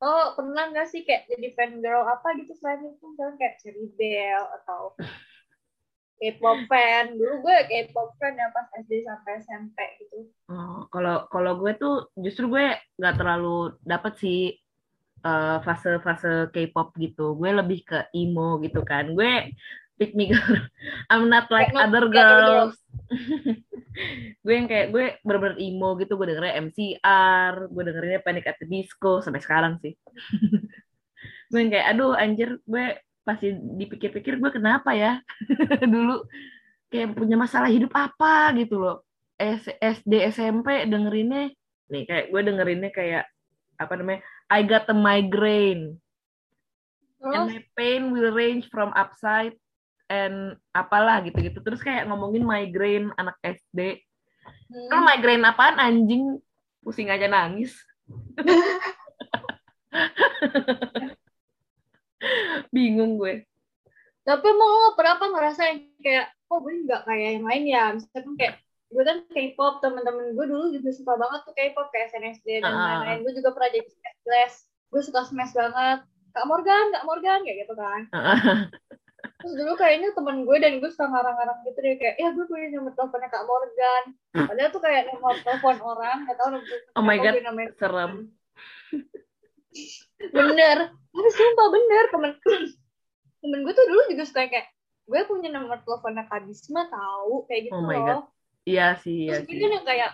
Oh pernah nggak sih kayak jadi fan girl apa gitu selain itu misalnya kayak Cherry atau K-pop fan. Dulu gue K-pop fan ya pas SD sampai SMP gitu. Oh, kalau kalau gue tuh justru gue nggak terlalu dapet sih eh, fase-fase K-pop gitu. Gue lebih ke emo gitu kan. Gue pick me girl. I'm not like Not other other girls. gue yang kayak gue bener-bener emo gitu. Gue dengernya MCR, gue dengerinnya Panic at the Disco sampai sekarang sih. gue yang kayak aduh anjir gue pasti dipikir-pikir gue kenapa ya dulu kayak punya masalah hidup apa gitu loh. S- SD SMP dengerinnya nih kayak gue dengerinnya kayak apa namanya I got a migraine and my pain will range from upside and apalah gitu-gitu terus kayak ngomongin migraine anak SD Hmm. Kan migraine apaan anjing pusing aja nangis bingung gue Tapi emang lo pernah apa ngerasain kayak, oh gue nggak kayak yang lain ya. Misalkan kayak, gue kan K-pop, temen-temen gue dulu juga suka banget tuh K-pop, kayak SNSD dan Ah. lain-lain. Gue juga pernah jadi smash Gue suka smash banget. Kak Morgan, Kak Morgan, kayak gitu kan. Terus dulu kayaknya temen gue dan gue suka ngarang-ngarang gitu deh. Kayak, ya gue punya nomor teleponnya Kak Morgan. Padahal tuh kayak nomor telepon orang, gak tau nomor Oh my God, serem Bener. Tapi sumpah bener, temen temen gue tuh dulu juga suka kayak, gue punya nomor teleponnya Kak Bisma tahu kayak gitu Oh my loh. God. iya sih iya Terus sih kan yang kayak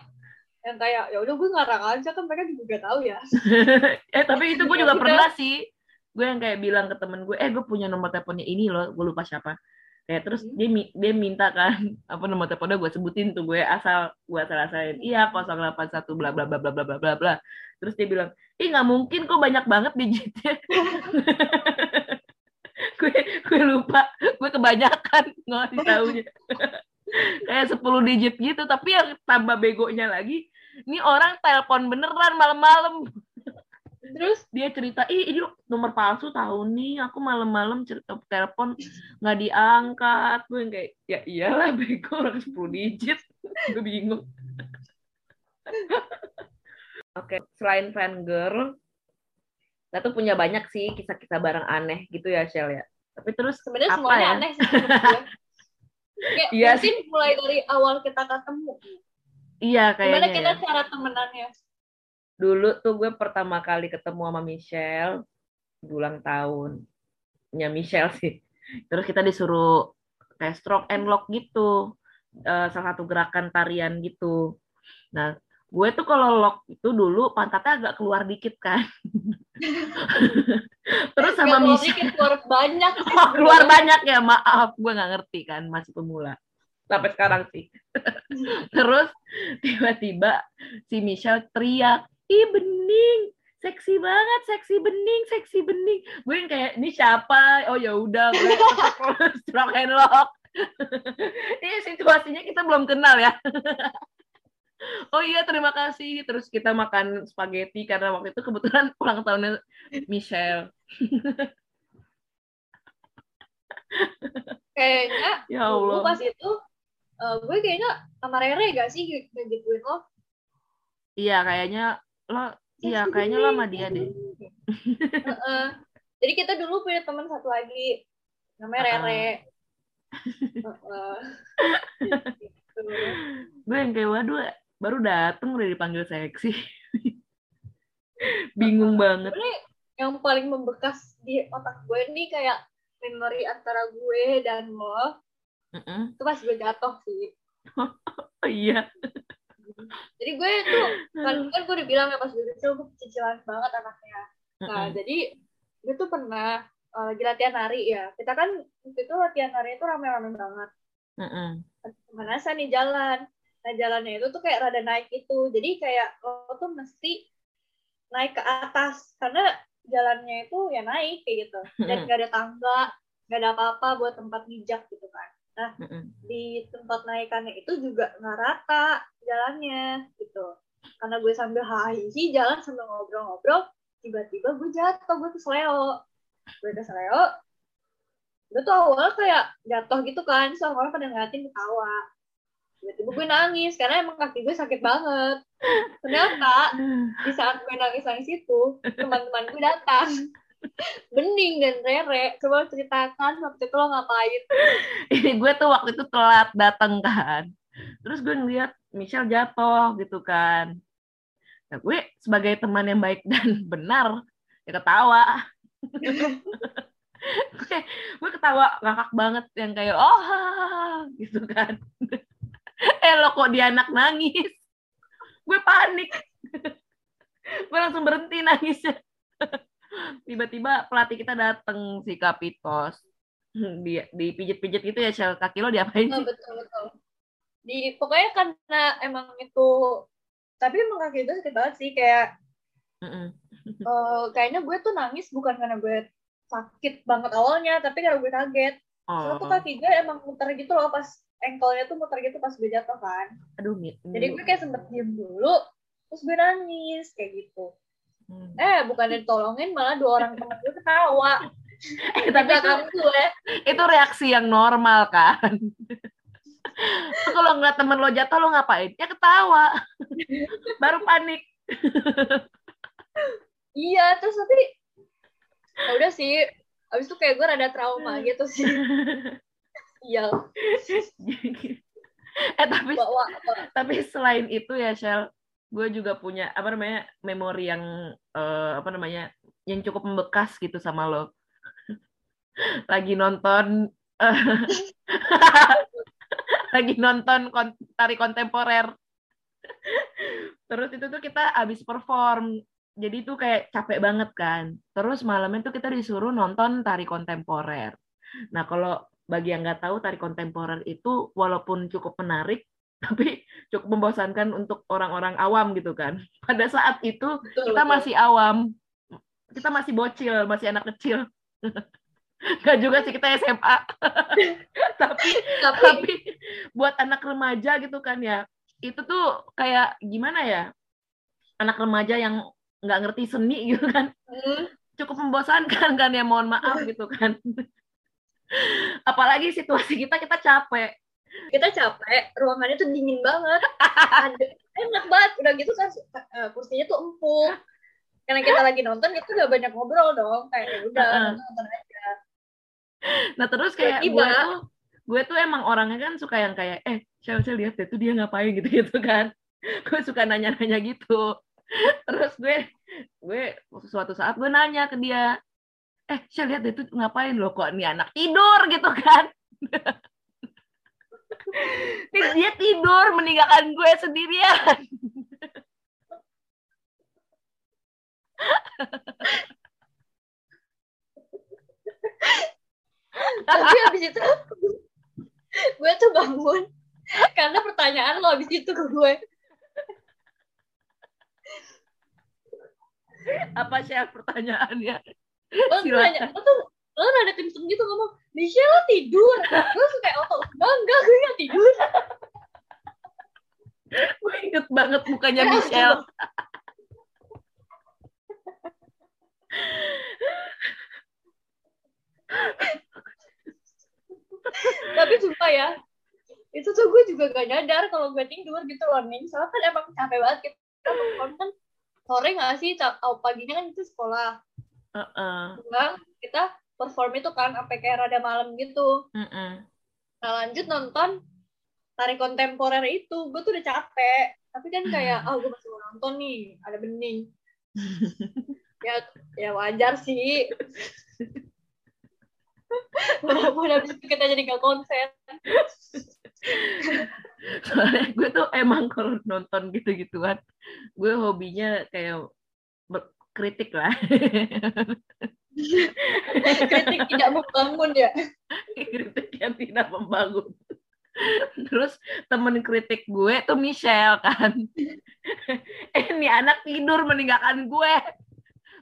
yang kayak ya udah gue ngarang aja kan mereka juga tahu ya. eh tapi itu gue juga pernah sih gue yang kayak bilang ke temen gue eh gue punya nomor teleponnya ini loh gue lupa siapa. Kayak terus Hmm. dia dia minta kan apa nomor teleponnya gue sebutin tuh gue asal gue asal asalin iya 081 bla bla bla bla bla bla bla bla. Terus dia bilang ih nggak mungkin kok banyak banget digitnya. Gue gue lupa gue kebanyakan ngasih taunya. Kayak 10 digit gitu tapi yang tambah begonya lagi ini orang telepon beneran malam-malam Terus dia cerita ih ini nomor palsu tahu nih aku malam-malam cerita telepon nggak diangkat gue yang kayak ya iyalah bego orang 10 digit gue bingung oke selain fan girl kita tuh punya banyak sih kisah-kisah bareng aneh gitu ya Shell ya tapi terus sebenarnya semuanya ya? aneh sih. Kayak Iya mungkin mulai dari awal kita ketemu. iya Gimana kayaknya kita ya. cara temenannya? Dulu tuh gue pertama kali ketemu sama Michelle di ulang tahunnya Michelle sih. Terus kita disuruh kayak stroke and lock gitu eh, salah satu gerakan tarian gitu. Nah gue tuh kalau lock itu dulu pantatnya agak keluar dikit kan. Terus sama keluar Michelle dikit, keluar banyak. oh, keluar banyak ya maaf. Gue nggak ngerti kan masih pemula. Sampai sekarang sih. Terus tiba-tiba si Michelle teriak ih bening. Seksi banget seksi bening seksi bening. Gue yang kayak ini siapa? Oh ya udah gue stroke and lock. Ini situasinya kita belum kenal ya. Oh iya terima kasih. Terus kita makan spaghetti karena waktu itu kebetulan ulang tahunnya Michelle. Kayaknya ya Allah. pas itu eh, gue kayaknya sama Rere gak sih ngegituin lo? Iya, kayaknya lo iya Seksi kayaknya lo sama dia deh. Jadi kita dulu punya teman satu lagi namanya Heeh. Rere. Heeh. Gitu. Gue yang kayak waduh baru dateng udah dipanggil seksi. Bingung banget. Sebenarnya yang paling membekas di otak gue ini kayak memori antara gue dan lo Mm-mm. itu pas gue jatuh sih. Oh iya. Jadi gue tuh kan, kan gue udah bilang ya pas gue kecil gue cicilan banget anaknya. Nah Mm-mm. jadi gue tuh pernah eh, lagi latihan nari ya. Kita kan waktu itu latihan nari itu rame-rame banget. Mm-mm. Ke mana sih nih jalan? Nah jalannya itu tuh kayak rada naik itu. Jadi kayak lo tuh mesti naik ke atas karena jalannya itu ya naik kayak gitu. Dan gak ada tangga, gak ada apa-apa buat tempat mijak gitu kan. Mm-mm. Di tempat naikannya itu juga nggak rata jalannya gitu. Karena gue sambil hahi jalan sambil ngobrol-ngobrol, tiba-tiba gue jatuh, gue kesleo. Gue kesleo, gue tuh awalnya kayak jatuh gitu kan, so orang pada ngeliatin ketawa. Tiba-tiba gue nangis, karena emang kaki gue sakit banget. Ternyata di saat gue nangis-nangis itu, teman-teman gue datang. Bening dan Rere, coba ceritakan waktu itu lo ngapain. Ini gue tuh waktu itu telat dateng kan. Terus gue ngeliat Michelle jatuh gitu kan. Nah, gue sebagai teman yang baik dan benar ya ketawa. gue, gue ketawa ngakak banget yang kayak oh gitu kan. eh lo kok dia anak nangis. Gue panik. gue langsung berhenti nangisnya. Tiba-tiba pelatih kita dateng si Kapitos. Di dipijit-pijit gitu ya, Shell. Kaki lo diapain Oh, sih? betul betul. Di pokoknya karena emang itu tapi emang kaki gue sakit banget sih kayak Mm-mm. eh, kayaknya gue tuh nangis bukan karena gue sakit banget awalnya tapi karena gue kaget Soalnya tuh Oh, kaki gue emang muter gitu loh pas ankle-nya tuh muter gitu pas gue jatuh kan. aduh mi. Jadi gue kayak sempet diem dulu, terus gue nangis kayak gitu. Hmm. Eh, bukan ditolongin malah dua orang temen gue ketawa. Eh, tapi itu, gue. itu reaksi yang normal kan. Kalau ngeliat temen lo jatuh lo ngapain? Ya ketawa. Baru panik. Iya, terus tapi ya udah sih. Abis itu kayak gue rada trauma gitu sih. Iya, eh tapi bawa tapi selain itu ya Shell, gue juga punya apa namanya memori yang eh, apa namanya yang cukup membekas gitu sama lo. Lagi nonton eh, lagi nonton kon- tari kontemporer. Terus itu tuh kita abis perform. Jadi tuh kayak capek banget kan. Terus malamnya tuh kita disuruh nonton tari kontemporer. Nah, kalau bagi yang nggak tahu tari kontemporer itu walaupun cukup menarik, tapi cukup membosankan untuk orang-orang awam gitu kan. Pada saat itu betul, kita betul. masih awam, kita masih bocil, masih anak kecil. Gak juga sih kita SMA. tapi tapi tapi buat anak remaja gitu kan ya, itu tuh kayak gimana ya? Anak remaja yang nggak ngerti seni gitu kan, hmm, cukup membosankan kan ya, mohon maaf gitu kan. Apalagi situasi kita kita capek. Kita capek, ruangannya tuh dingin banget. Enak banget, udah gitu kan eh, kursinya tuh empuk. Karena kita lagi nonton itu gak banyak ngobrol dong, kayak ya udah nonton, aja. Nah terus kayak gue tuh gue tuh emang orangnya kan suka yang kayak eh saya saya lihat deh tuh dia ngapain gitu gitu kan. Gue suka nanya-nanya gitu. Terus gue gue suatu saat gue nanya ke dia, eh saya lihat deh tuh ngapain loh kok nih anak tidur gitu kan. Nih, dia tidur meninggalkan gue sendirian. Tapi habis itu gue tuh bangun karena pertanyaan lo habis itu ke gue. Apa sih pertanyaannya? Lo tuh Silakan. nanya, lo tuh lo rada kenceng gitu ngomong, Michelle lo tidur. Gue suka auto, enggak, enggak, gue gak tidur. Gue inget banget mukanya Michelle. Tapi sumpah ya, itu tuh gue juga gak nyadar kalau gue tidur gitu loh nih. Soalnya kan emang capek banget kita kan sore gak sih, oh, paginya kan itu sekolah. Heeh. Enggak, kita perform itu kan sampai kayak rada malam gitu. Heeh. Nah lanjut nonton tari kontemporer itu, gue tuh udah capek. Tapi kan kayak, oh gue masih mau nonton nih, ada bening. ya, ya wajar sih. Walaupun habis itu kita jadi gak konsen. Soalnya gue tuh emang kalau nonton gitu-gituan, gue hobinya kayak kritik lah. Kritik tidak membangun ya. kritik yang tidak membangun. Terus temen kritik gue tuh Michelle kan. eh nih anak tidur meninggalkan gue.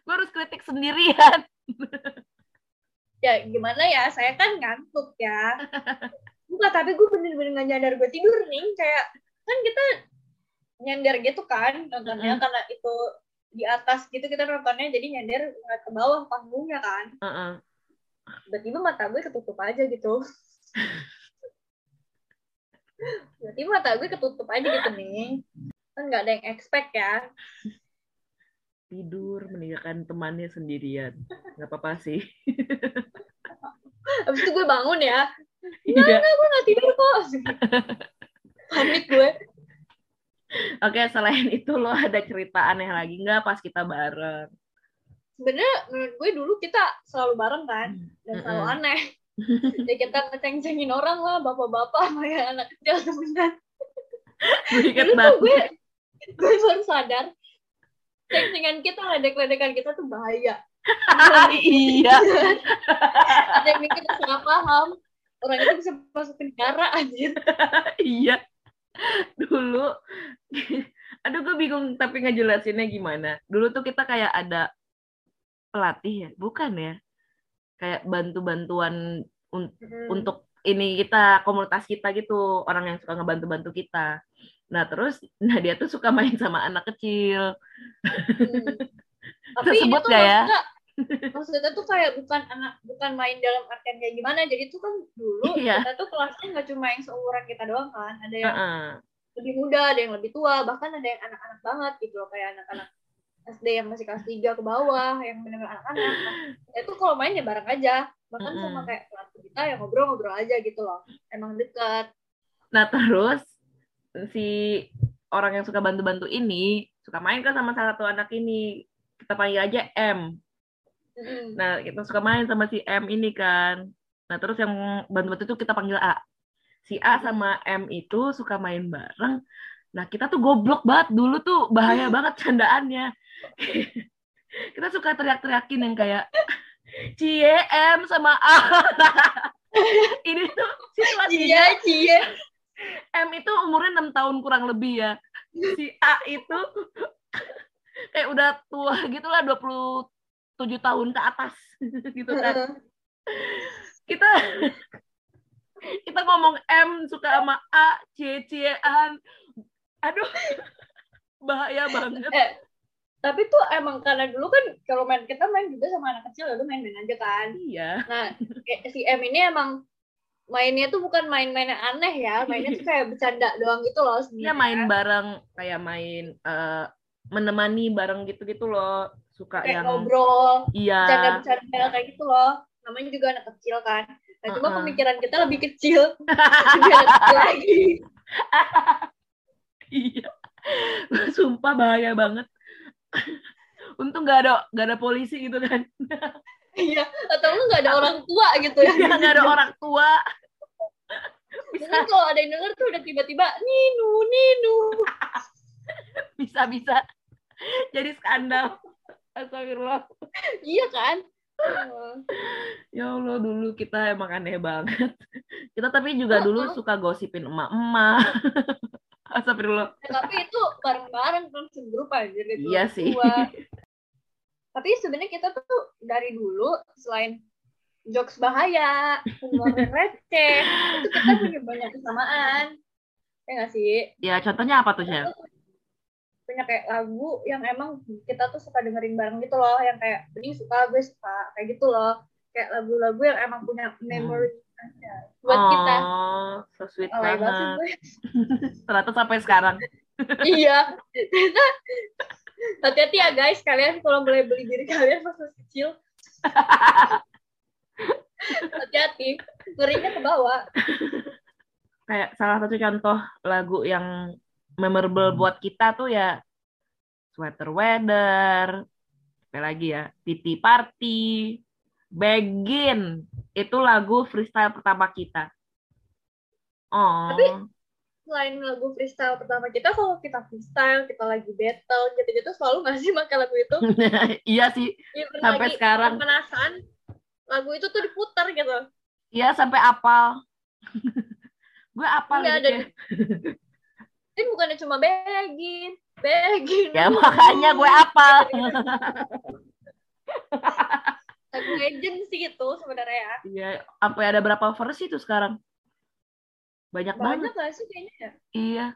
Gue harus kritik sendirian. Ya gimana ya, saya kan ngantuk ya. Enggak, tapi gue bener-bener gak nyadar gue tidur nih. Kayak, kan kita nyender gitu kan nontonnya Mm-mm. karena itu di atas gitu kita nontonnya jadi nyender ngeliat ke bawah panggungnya kan Heeh. tiba-tiba mata gue ketutup aja gitu tiba-tiba mata gue ketutup aja gitu nih kan nggak ada yang expect ya Tidur meninggalkan temannya sendirian. Nggak apa-apa sih. habis itu gue bangun ya Iya. gue nggak tidur kok panik gue Oke, selain itu lo ada cerita aneh lagi nggak pas kita bareng? sebenarnya menurut gue dulu kita selalu bareng kan dan selalu Mm-mm. aneh ya kita ngeceng-cengin orang lah bapak-bapak sama yang anak kecil inget dulu tuh banget. gue gue baru sadar ceng-cengan kita ledek-ledekan kita tuh bahaya iya. ada yang mikir salah paham orang itu bisa masuk penjara anjir iya. Dulu, aduh gue bingung tapi ngejelasinnya gimana. Dulu tuh kita kayak ada pelatih ya, bukan ya? Kayak bantu-bantuan Un- Mm. untuk ini kita komunitas kita gitu orang yang suka ngebantu-bantu kita nah terus nah dia tuh suka main sama anak kecil Hmm. Tapi Tersebut nggak ya? maksudnya, maksudnya tuh kayak bukan anak bukan main dalam artian kayak gimana. Jadi tuh kan dulu Iya. kita tuh kelasnya nggak cuma yang seumuran kita doang kan. Ada yang Heeh. lebih muda, ada yang lebih tua, bahkan ada yang anak-anak banget gitu loh kayak anak-anak SD yang masih kelas 3 ke bawah, yang benar anak-anak. Nah, itu kalau main ya bareng aja. Bahkan Mm-mm. sama kayak kelas kita ya ngobrol-ngobrol aja gitu loh. Emang deket. nah terus si orang yang suka bantu-bantu ini suka main kan sama salah satu anak ini kita panggil aja M Nah, kita suka main sama si M ini kan. Nah, terus yang bantu-bantu itu kita panggil A. Si A sama M itu suka main bareng. Nah, kita tuh goblok banget. Dulu tuh bahaya banget candaannya. kita suka teriak-teriakin yang kayak Cie M sama A. ini tuh situasinya Iya, cie. M itu umurnya 6 tahun kurang lebih ya. Si A itu kayak udah tua gitu lah 27 tahun ke atas gitu kan. Kita kita ngomong M suka sama A, cie-ciean. Aduh. Bahaya banget. Eh, tapi tuh emang karena dulu kan kalau main kita main juga sama anak kecil lalu main-main aja kan. Iya. Nah, kayak si M ini emang mainnya tuh bukan main-main yang aneh ya, mainnya tuh kayak bercanda doang gitu loh sebenarnya. main bareng kayak main eh, menemani bareng gitu-gitu loh. Suka kayak yang ngobrol, iya. bercanda-bercanda kayak gitu loh. Namanya juga anak kecil kan. Nah, cuma Uh-uh. pemikiran kita lebih kecil. Lebih anak kecil lagi. Iya. Sumpah bahaya banget. Untung nggak ada nggak ada polisi gitu kan. Iya, atau nggak ada orang tua gitu ya. Ya nggak ada orang tua. Mungkin Bisa kalau ada yang denger tuh udah tiba-tiba Ninu, Ninu. bisa bisa. Jadi skandal. Astagfirullah. Iya kan? Oh. Ya Allah dulu kita emang aneh banget. Kita tapi juga dulu suka gosipin emak-emak. Astagfirullah. Ya, tapi itu bareng-bareng kan segrup aja gitu. Iya sih. Dua. Tapi sebenarnya kita tuh dari dulu selain jokes bahaya, humor receh, itu kita punya banyak kesamaan. Ya nggak sih? Ya contohnya apa tuh, Chef? Punya kayak lagu yang emang kita tuh suka dengerin bareng gitu loh, yang kayak bening suka, gue suka, kayak gitu loh. Kayak lagu-lagu yang emang punya memory aja buat kita. Oh, so sweet Alay banget. Ternyata sampai sekarang. iya. Hati-hati ya guys, kalian kalau mulai beli diri kalian pas masih kecil. hati-hati, ngerinya ke bawah. kayak salah satu contoh lagu yang memorable buat kita tuh ya Sweater Weather, apa lagi ya, Titi Party, Begin, itu lagu freestyle pertama kita. Oh, Tapi- Selain lagu freestyle pertama kita, kalau kita freestyle, kita lagi battle, gitu-gitu selalu nggak sih makan lagu itu? iya sih, Even sampai lagi sekarang. pemanasan, lagu itu tuh diputar gitu. Iya sampai apal. Gue apal Iya, gitu. Ini bukannya cuma begin, begin. Ya makanya gue apal. Lagu legend sih itu sebenarnya. Iya, sampai ada berapa versi tuh sekarang? Banyak banget. Banyak gak sih kayaknya ya? Iya.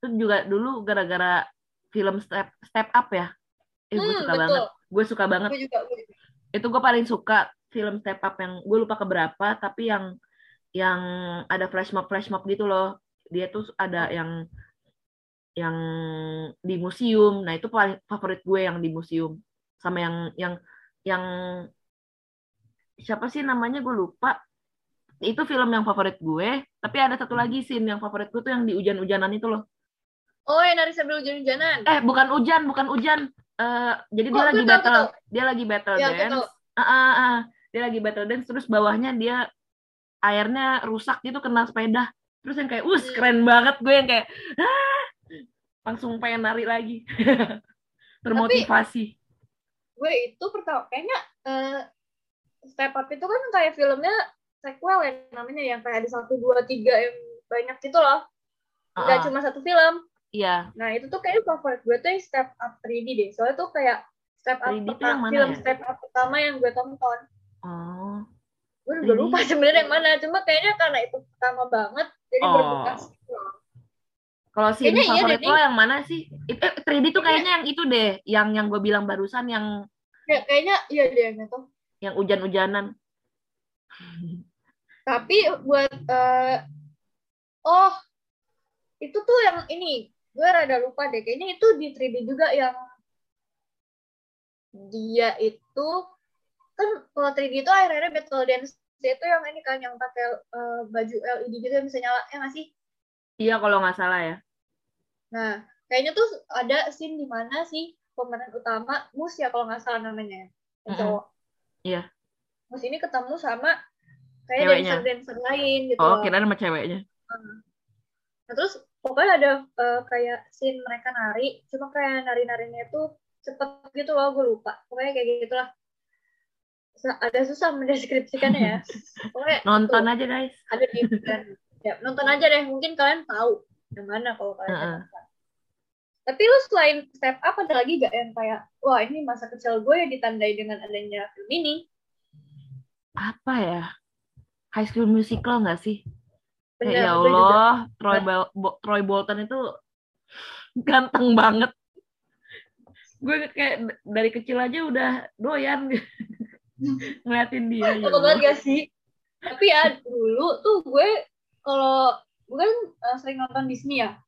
Itu juga dulu gara-gara film Step Step Up ya. Eh, gue Hmm, suka betul. banget. Gue suka banget. Gue juga, gue juga. Itu gue paling suka film Step Up yang gue lupa keberapa, tapi yang yang ada flash mob flash mob gitu loh. Dia tuh ada yang yang di museum. Nah itu paling favorit gue yang di museum. Sama yang yang yang siapa sih namanya gue lupa. Itu film yang favorit gue. Tapi ada satu lagi scene yang favorit gue tuh yang di hujan-hujanan itu loh. Oh, yang dari sambil hujan-hujanan. Eh, bukan hujan, bukan hujan. Eh, jadi dia Oh, lagi gue tahu, battle, tahu. dia lagi battle Ya, gue dance. Ah, ah, ah. Dia lagi battle dance, terus bawahnya dia airnya rusak gitu kena sepeda. Terus yang kayak, us Hmm. keren banget gue yang kayak, ah, langsung pengen nari lagi. Termotivasi. Gue itu pertama, kayaknya eh, Step Up itu kan kayak filmnya sequel ya namanya, yang kayak ada satu, dua, tiga yang banyak gitu loh. Nggak ah. cuma satu film. Iya, Nah, itu tuh kayaknya favorit gue tuh yang Step Up 3D deh. Soalnya tuh kayak Step Up 3D tuh pertama, film ya? Step Up pertama yang gue tonton. oh, Gue udah lupa sebenarnya yang mana, cuma kayaknya karena itu pertama banget, jadi Oh. berbekas. Kalau scene Kayaknya iya favorit deh, lo yang mana sih? Itu eh, 3D tuh kayaknya yang itu deh, yang yang gue bilang barusan yang Kayak, kayaknya iya deh gitu. yang hujan-hujanan. Tapi buat eh, oh itu tuh yang ini gue rada lupa deh. Kayaknya itu di 3D juga yang dia itu kan kalau 3D itu akhirnya Battle Dance itu yang ini kan yang pakai eh, baju LED gitu yang bisa nyala ya nggak sih? Iya kalau nggak salah ya. Nah kayaknya tuh ada scene di mana sih pemeran utama Mus ya kalau nggak salah namanya yang Mm-mm. cowok. Iya. Mus ini ketemu sama kayak Ceweknya. dancer-dancer lain gitu. Oh, kira sama ceweknya. Nah, terus pokoknya ada eh, kayak scene mereka nari, cuma kayak nari-narinya tuh cepet gitu loh, gue lupa. Pokoknya kayak gitulah. Agak susah mendeskripsikannya ya. Pokoknya Nonton tuh, aja guys. ada di ya, nonton aja deh, mungkin kalian tahu yang mana kalau kalian Heeh. nonton. Tapi lu selain step up ada lagi gak yang kayak, wah ini masa kecil gue yang ditandai dengan adanya film ini. Apa ya? High School Musical nggak sih? Kayak Bener, ya juga. Allah, Troy, Bal- Bo- Troy Bolton itu ganteng banget. Gue kayak dari kecil aja udah doyan ngeliatin dia. ya Apa banget gak sih? Tapi ya dulu tuh gue kalau gue kan eh, sering nonton Disney ya.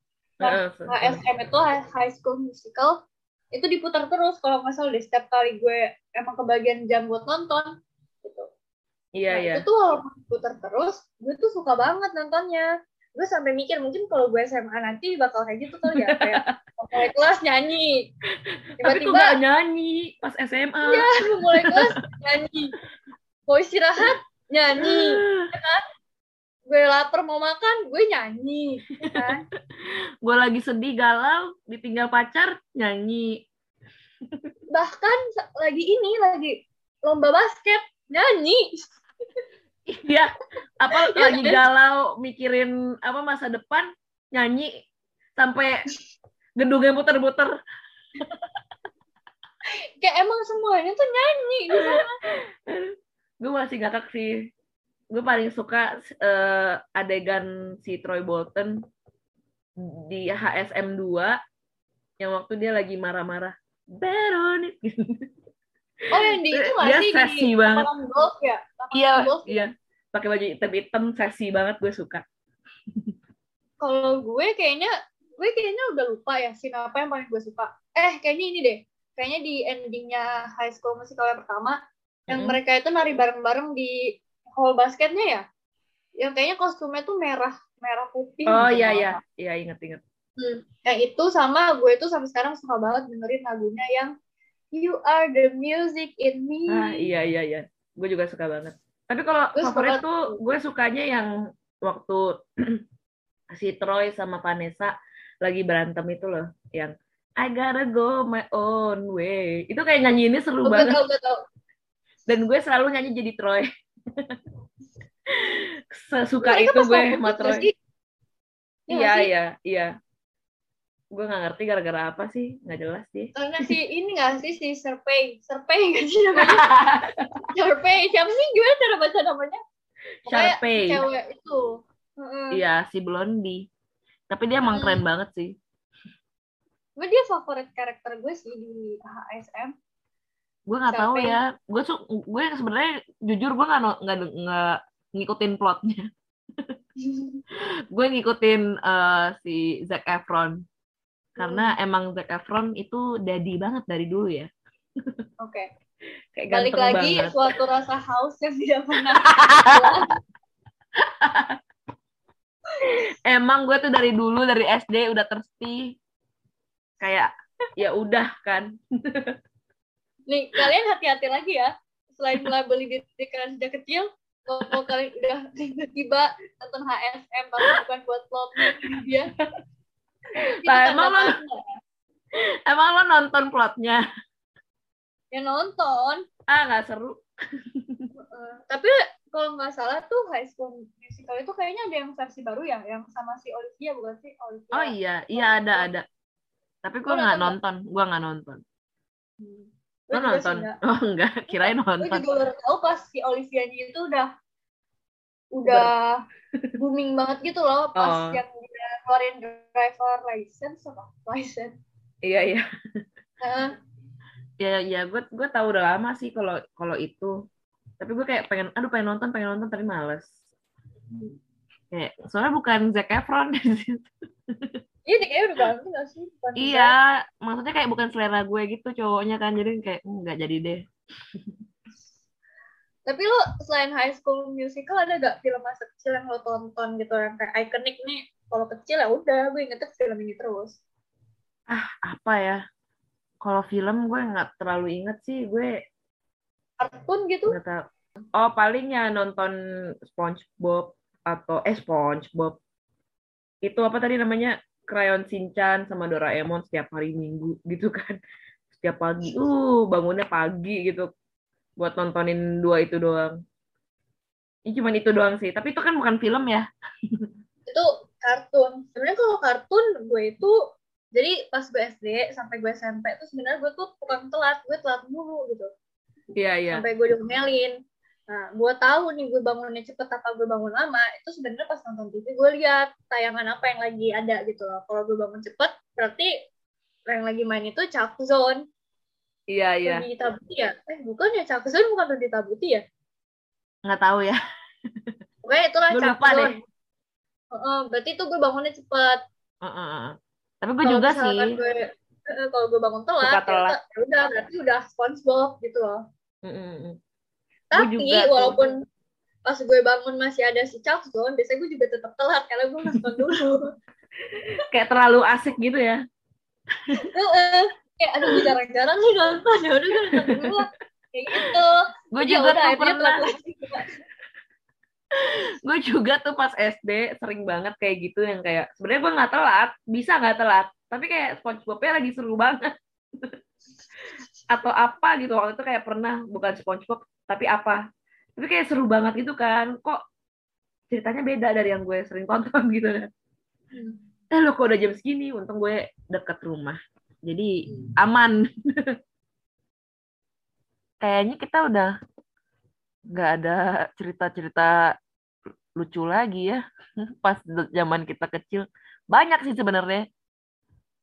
Heeh, se- HSM itu High School Musical itu diputar terus kalau nggak salah deh setiap kali gue emang kebagian jam buat nonton gitu. Iya, Nah, iya. itu tuh walaupun diputar terus, gue tuh suka banget nontonnya. Gue sampai mikir mungkin kalau gue SMA nanti bakal kayak gitu kali ya kayak mulai kelas nyanyi. Tapi kok Tiba-tiba gak nyanyi pas SMA? ya mulai kelas nyanyi. Mau istirahat nyanyi. Gue lapar mau makan, gue nyanyi. ya Kan? gue lagi sedih galau ditinggal pacar nyanyi Bahkan lagi ini lagi lomba basket nyanyi. iya apa Iya, lagi kan? galau mikirin apa masa depan nyanyi sampai gedungnya muter-muter Kayak emang semuanya tuh nyanyi sana. gue masih ngakak sih gue paling suka eh, adegan si Troy Bolton di HSM 2 yang waktu dia lagi marah-marah Baron Oh yang di itu Dia sih seksi di banget. golf ya? Iya golf. iya pakai baju hitam-hitam seksi banget gue suka Kalau gue kayaknya gue kayaknya udah lupa ya scene apa yang paling gue suka. Eh kayaknya ini deh. Kayaknya di endingnya High School Musical yang pertama yang Mm-mm. mereka itu nari bareng-bareng di hall basketnya ya. Yang kayaknya kostumnya tuh merah merah putih. oh gitu iya iya iya inget-inget Hmm. Yang itu sama gue tuh sampai sekarang suka banget dengerin lagunya yang You Are the Music in Me. ah iya iya iya gue juga suka banget tapi kalau favorit tuh gue sukanya yang waktu si Troy sama Vanessa lagi berantem itu loh yang I gotta go my own way itu kayak nyanyi ini seru Oh, banget gue tau. dan gue selalu nyanyi jadi Troy sesuka Mereka itu gue sama Troy? Iya iya sih? iya iya gue nggak ngerti gara-gara apa sih nggak jelas sih Karena si ini nggak sih si Serpay, Serpay nggak sih namanya? Serpay, siapa sih gimana cara baca namanya? Sharpay cewek itu. Iya si Blondie tapi dia emang Hmm. keren banget sih Gue dia favorit karakter gue sih di HSM. gue nggak tahu ya gue su gue sebenarnya jujur gue nggak nggak ngikutin plotnya gue ngikutin eh, si Zac Efron karena emang Zac Efron itu daddy banget dari dulu ya Oke. kayak Balik lagi banget suatu rasa haus yang tidak pernah. emang gue tuh dari dulu dari SD udah thirsty kayak ya udah kan Nih, kalian hati-hati lagi ya. Selain melabeli diri kalian sejak kecil, kalau kalian udah tiba-tiba nonton HSM tapi bukan buat plotnya dia. Lah, emang lo- emang lo nonton plotnya Ya nonton. ah nggak seru tapi kalau nggak salah tuh High School Musical itu kayaknya ada yang versi baru ya, yang sama si Olivia bukan sih? Olivia. oh iya iya ada ada tapi gue Lo nggak nonton gue nggak nonton Hmm. lo Gue nonton oh enggak kirain Gue nonton juga baru tahu pas si Olivia itu udah udah booming banget gitu loh pas Oh. yang dia keluarin driver license apa license Iya iya. Heeh. Ya ya gue gue tahu udah lama sih kalau kalau itu. Tapi gue kayak pengen aduh pengen nonton pengen nonton tapi males. Kayak soalnya bukan Zac Efron di situ. Iya, dia kayaknya udah gak sih? Bukan Iya, maksudnya kayak bukan selera gue gitu cowoknya kan jadi kayak "Hmm, nggak jadi deh. Tapi lo selain High School Musical ada gak film masa kecil yang lo tonton gitu yang kayak ikonik nih? Kalau kecil ya udah, gue ingetnya film ini terus. Apa ya? Kalau film gue nggak terlalu inget sih gue Kartun gitu? Oh paling ya nonton SpongeBob atau eh SpongeBob. Itu apa tadi namanya? Crayon Shinchan sama Doraemon setiap hari Minggu gitu kan. Setiap pagi. Uh bangunnya pagi gitu. Buat nontonin dua itu doang. Ini cuman itu doang sih. Tapi itu kan bukan film ya. Itu kartun. Sebenarnya kalau kartun gue itu jadi pas gue SD sampai gue SMP tuh sebenarnya gue tuh bukan telat, gue telat mulu gitu. Iya iya Sampai gue diomelin. Nah, gue tahu nih gue bangunnya cepet apa gue bangun lama, itu sebenarnya pas nonton TV gue lihat tayangan apa yang lagi ada gitu loh. Kalau gue bangun cepet, berarti yang lagi main itu Chuck Zone. iya iya Rudy Tabuti ya? Eh, bukan ya, Chuck Zone bukan Rudy Tabuti ya? nggak tahu ya Pokoknya itulah Chuck lupa deh. Zone. Heeh, berarti itu gue bangunnya cepet. Heeh. tapi gue Kalau juga sih Gue, kalau gue bangun telat, telat. udah- ya udah, berarti udah SpongeBob gitu loh. Mm-mm. Tapi juga tuh. walaupun pas gue bangun masih ada si Chuck Zone, biasanya gue juga tetap telat karena gue nonton dulu. kayak terlalu asik gitu ya. Kayak aduh gue jarang-jarang nih nonton, ya udah gue nonton dulu. Kayak gitu. gue Ya juga udah, tuh pernah gue juga tuh pas SD sering banget kayak gitu yang kayak sebenarnya gue nggak telat bisa nggak telat tapi kayak SpongeBobnya lagi seru banget. Atau apa gitu waktu itu kayak pernah bukan SpongeBob tapi apa. Tapi kayak seru banget gitu kan. Kok ceritanya beda dari yang gue sering tonton gitu kan. Hmm. eh lo kok udah jam segini? Untung gue deket rumah. Jadi aman. Kayaknya kita udah nggak ada cerita-cerita lucu lagi ya. Pas zaman kita kecil. Banyak sih sebenarnya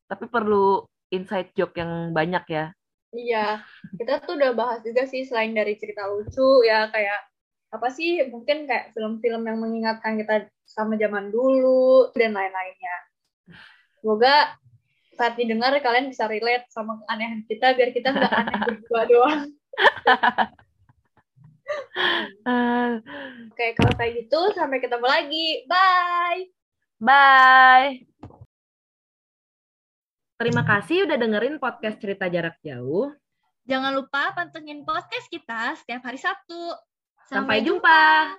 tapi perlu inside joke yang banyak ya Iya, kita tuh udah bahas juga sih selain dari cerita lucu ya kayak apa sih mungkin kayak film-film yang mengingatkan kita sama zaman dulu dan lain-lainnya. Semoga saat didengar kalian bisa relate sama keanehan kita biar kita nggak aneh berdua doang. Oke, kalau kayak gitu sampai ketemu lagi. Bye. bye terima kasih udah dengerin podcast cerita jarak jauh Jangan lupa pantengin podcast kita setiap hari Sabtu. sampai jumpa.